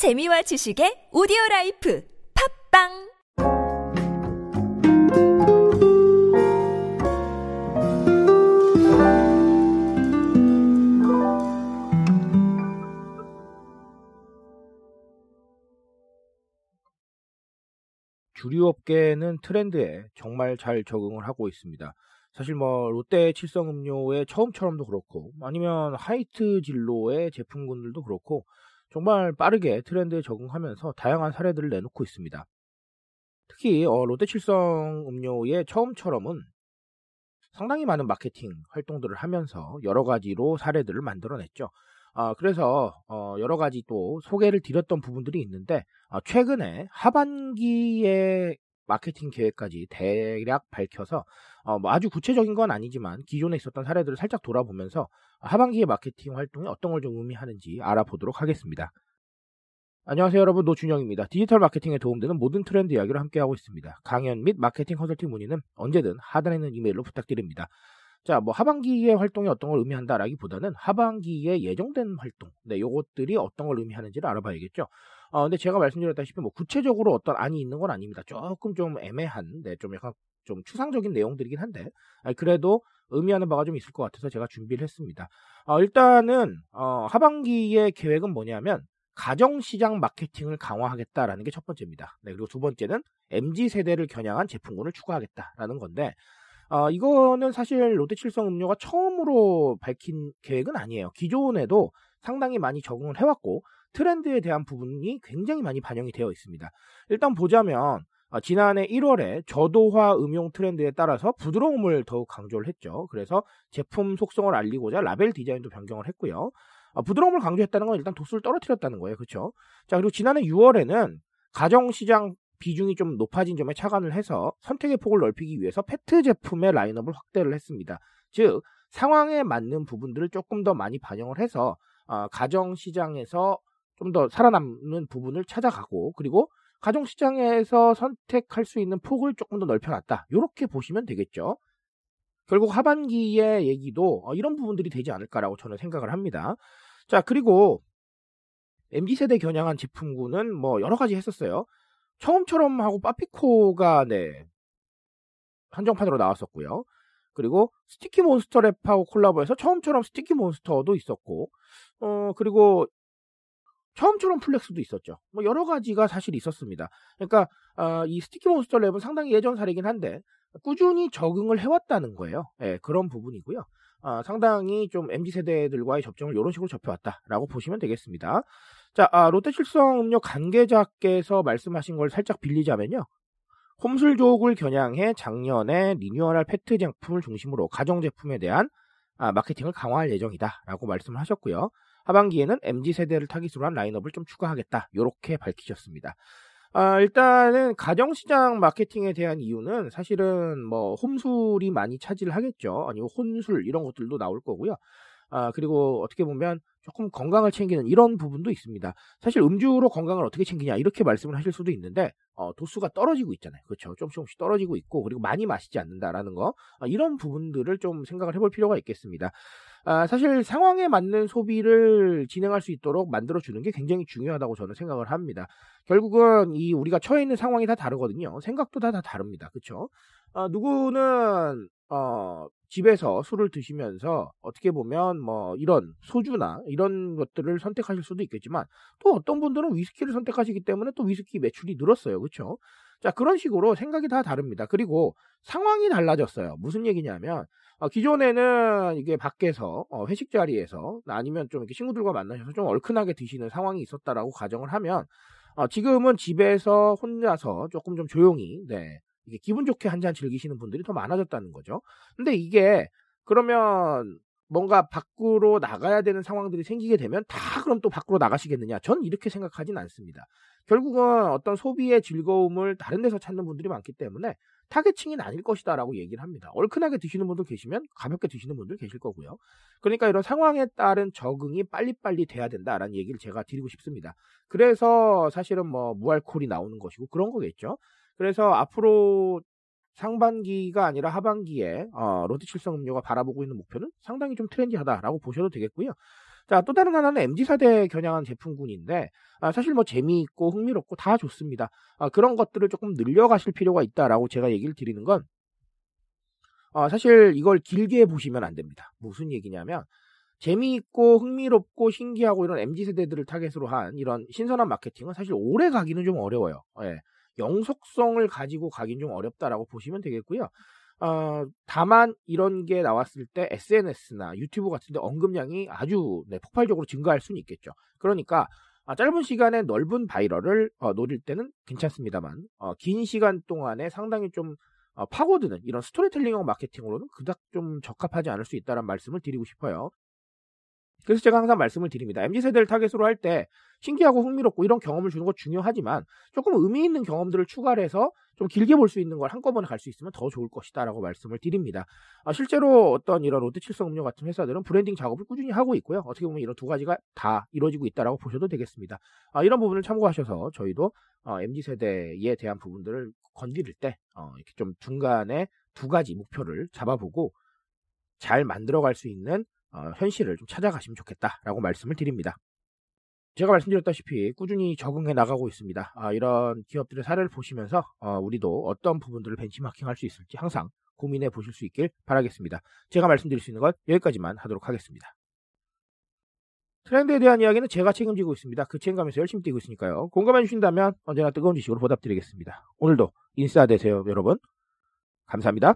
재미와 지식의 오디오 라이프 팟빵 주류 업계는 트렌드에 정말 잘 적응을 하고 있습니다. 사실 뭐 롯데 칠성 음료의 처음처럼도 그렇고 아니면 하이트 진로의 제품군들도 그렇고 정말 빠르게 트렌드에 적응하면서 다양한 사례들을 내놓고 있습니다. 특히 어, 롯데 칠성 음료의 처음처럼은 상당히 많은 마케팅 활동들을 하면서 여러 가지로 사례들을 만들어냈죠. 아, 그래서 어, 여러 가지 또 소개를 드렸던 부분들이 있는데 아, 최근에 하반기에 마케팅 계획까지 대략 밝혀서 어, 뭐 아주 구체적인 건 아니지만 기존에 있었던 사례들을 살짝 돌아보면서 하반기의 마케팅 활동이 어떤 걸 좀 의미하는지 알아보도록 하겠습니다. 안녕하세요 여러분 노준영입니다. 디지털 마케팅에 도움되는 모든 트렌드 이야기를 함께하고 있습니다. 강연 및 마케팅 컨설팅 문의는 언제든 하단에 있는 이메일로 부탁드립니다. 자, 뭐 하반기의 활동이 어떤 걸 의미한다라기보다는 하반기에 예정된 활동, 네, 요것들이 어떤 걸 의미하는지를 알아봐야겠죠. 어, 근데 제가 말씀드렸다시피 뭐 구체적으로 어떤 안이 있는 건 아닙니다. 조금 좀 애매한, 네, 좀 약간 좀 추상적인 내용들이긴 한데, 아니, 그래도 의미하는 바가 좀 있을 것 같아서 제가 준비를 했습니다. 어, 일단은 어, 하반기의 계획은 뭐냐면 가정시장 마케팅을 강화하겠다라는 게 첫 번째입니다. 네, 그리고 두 번째는 MZ 세대를 겨냥한 제품군을 추가하겠다라는 건데, 어, 이거는 사실 롯데칠성 음료가 처음으로 밝힌 계획은 아니에요. 기존에도 상당히 많이 적응을 해왔고 트렌드에 대한 부분이 굉장히 많이 반영이 되어 있습니다. 일단 보자면 어, 지난해 1월에 저도화 음용 트렌드에 따라서 부드러움을 더욱 강조를 했죠. 그래서 제품 속성을 알리고자 라벨 디자인도 변경을 했고요. 어, 부드러움을 강조했다는 건 일단 도수를 떨어뜨렸다는 거예요. 그렇죠? 자, 그리고 지난해 6월에는 가정시장 비중이 좀 높아진 점에 착안을 해서 선택의 폭을 넓히기 위해서 페트 제품의 라인업을 확대를 했습니다. 즉 상황에 맞는 부분들을 조금 더 많이 반영을 해서 어, 가정 시장에서 좀 더 살아남는 부분을 찾아가고 그리고 가정 시장에서 선택할 수 있는 폭을 조금 더 넓혀놨다. 이렇게 보시면 되겠죠. 결국 하반기의 얘기도 어, 이런 부분들이 되지 않을까라고 저는 생각을 합니다. 자 그리고 MZ 세대 겨냥한 제품군은 뭐 여러 가지 했었어요. 처음처럼 하고 빠피코가 네 한정판으로 나왔었고요. 그리고 스티키 몬스터 랩하고 콜라보해서 처음처럼 스티키 몬스터도 있었고, 어 그리고 처음처럼 플렉스도 있었죠. 뭐 여러 가지가 사실 있었습니다. 그러니까 어, 이 스티키 몬스터 랩은 상당히 예전 사례긴 한데 꾸준히 적응을 해왔다는 거예요. 예, 그런 부분이고요. 아, 상당히 좀 MZ 세대들과의 접점을 이런 식으로 접해왔다라고 보시면 되겠습니다. 자, 아, 롯데칠성 음료 관계자께서 말씀하신 걸 살짝 빌리자면요. 홈술족을 겨냥해 작년에 리뉴얼한 페트 제품을 중심으로 가정 제품에 대한 아, 마케팅을 강화할 예정이다라고 말씀을 하셨고요. 하반기에는 MZ 세대를 타깃으로 한 라인업을 좀 추가하겠다. 이렇게 밝히셨습니다. 아, 일단은 가정시장 마케팅에 대한 이유는 사실은 뭐 홈술이 많이 차지를 하겠죠. 아니면 혼술 이런 것들도 나올 거고요. 아, 그리고 어떻게 보면 조금 건강을 챙기는 이런 부분도 있습니다. 사실 음주로 건강을 어떻게 챙기냐 이렇게 말씀을 하실 수도 있는데 어, 도수가 떨어지고 있잖아요. 그렇죠. 조금씩 조금씩 떨어지고 있고 그리고 많이 마시지 않는다라는 거 아, 이런 부분들을 좀 생각을 해볼 필요가 있겠습니다. 아, 사실 상황에 맞는 소비를 진행할 수 있도록 만들어 주는 게 굉장히 중요하다고 저는 생각을 합니다. 결국은 이 우리가 처해 있는 상황이 다 다르거든요. 생각도 다, 다 다릅니다. 그렇 죠? 아, 누구는 어, 집에서 술을 드시면서 어떻게 보면 뭐 이런 소주나 이런 것들을 선택하실 수도 있겠지만 또 어떤 분들은 위스키를 선택하시기 때문에 또 위스키 매출이 늘었어요. 그렇죠? 자, 그런 식으로 생각이 다 다릅니다. 그리고 상황이 달라졌어요. 무슨 얘기냐면 어, 기존에는 이게 밖에서 어, 회식 자리에서 아니면 좀 이렇게 친구들과 만나셔서 좀 얼큰하게 드시는 상황이 있었다라고 가정을 하면 어, 지금은 집에서 혼자서 조금 좀 조용히 네, 이게 기분 좋게 한 잔 즐기시는 분들이 더 많아졌다는 거죠. 근데 이게 그러면 뭔가 밖으로 나가야 되는 상황들이 생기게 되면 다 그럼 또 밖으로 나가시겠느냐? 전 이렇게 생각하진 않습니다. 결국은 어떤 소비의 즐거움을 다른 데서 찾는 분들이 많기 때문에 타겟층이 아닐 것이다라고 얘기를 합니다. 얼큰하게 드시는 분들 계시면 가볍게 드시는 분들 계실 거고요. 그러니까 이런 상황에 따른 적응이 빨리빨리 돼야 된다라는 얘기를 제가 드리고 싶습니다. 그래서 사실은 뭐 무알콜이 나오는 것이고 그런 거겠죠. 그래서 앞으로 상반기가 아니라 하반기에 어, 롯데칠성 음료가 바라보고 있는 목표는 상당히 좀 트렌디하다라고 보셔도 되겠고요. 자, 또 다른 하나는 MZ세대에 겨냥한 제품군인데, 아, 사실 뭐 재미있고 흥미롭고 다 좋습니다. 아, 그런 것들을 조금 늘려가실 필요가 있다라고 제가 얘기를 드리는 건, 아, 사실 이걸 길게 보시면 안 됩니다. 무슨 얘기냐면, 재미있고 흥미롭고 신기하고 이런 MZ세대들을 타겟으로 한 이런 신선한 마케팅은 사실 오래 가기는 좀 어려워요. 예. 영속성을 가지고 가긴 좀 어렵다라고 보시면 되겠고요. 어, 다만 이런 게 나왔을 때 SNS나 유튜브 같은 데 언급량이 아주 네, 폭발적으로 증가할 수는 있겠죠. 그러니까 아, 짧은 시간에 넓은 viral을 어, 노릴 때는 괜찮습니다만 어, 긴 시간 동안에 상당히 좀 어, 파고드는 이런 스토리텔링형 마케팅으로는 그닥 좀 적합하지 않을 수 있다는 말씀을 드리고 싶어요. 그래서 제가 항상 말씀을 드립니다. MZ세대를 타겟으로 할 때 신기하고 흥미롭고 이런 경험을 주는 것 중요하지만 조금 의미 있는 경험들을 추가를 해서 좀 길게 볼 수 있는 걸 한꺼번에 갈 수 있으면 더 좋을 것이다 라고 말씀을 드립니다. 아, 실제로 어떤 이런 롯데칠성 음료 같은 회사들은 브랜딩 작업을 꾸준히 하고 있고요. 어떻게 보면 이런 두 가지가 다 이루어지고 있다라고 보셔도 되겠습니다. 아, 이런 부분을 참고하셔서 저희도 어, MZ세대에 대한 부분들을 건드릴 때 어, 이렇게 좀 중간에 두 가지 목표를 잡아보고 잘 만들어갈 수 있는 어, 현실을 좀 찾아가시면 좋겠다라고 말씀을 드립니다. 제가 말씀드렸다시피 꾸준히 적응해 나가고 있습니다. 아, 이런 기업들의 사례를 보시면서 어, 우리도 어떤 부분들을 벤치마킹할 수 있을지 항상 고민해 보실 수 있길 바라겠습니다. 제가 말씀드릴 수 있는 건 여기까지만 하도록 하겠습니다. 트렌드에 대한 이야기는 제가 책임지고 있습니다. 그 책임감에서 열심히 뛰고 있으니까요. 공감해 주신다면 언제나 뜨거운 지식으로 보답드리겠습니다. 오늘도 인싸 되세요, 여러분. 감사합니다.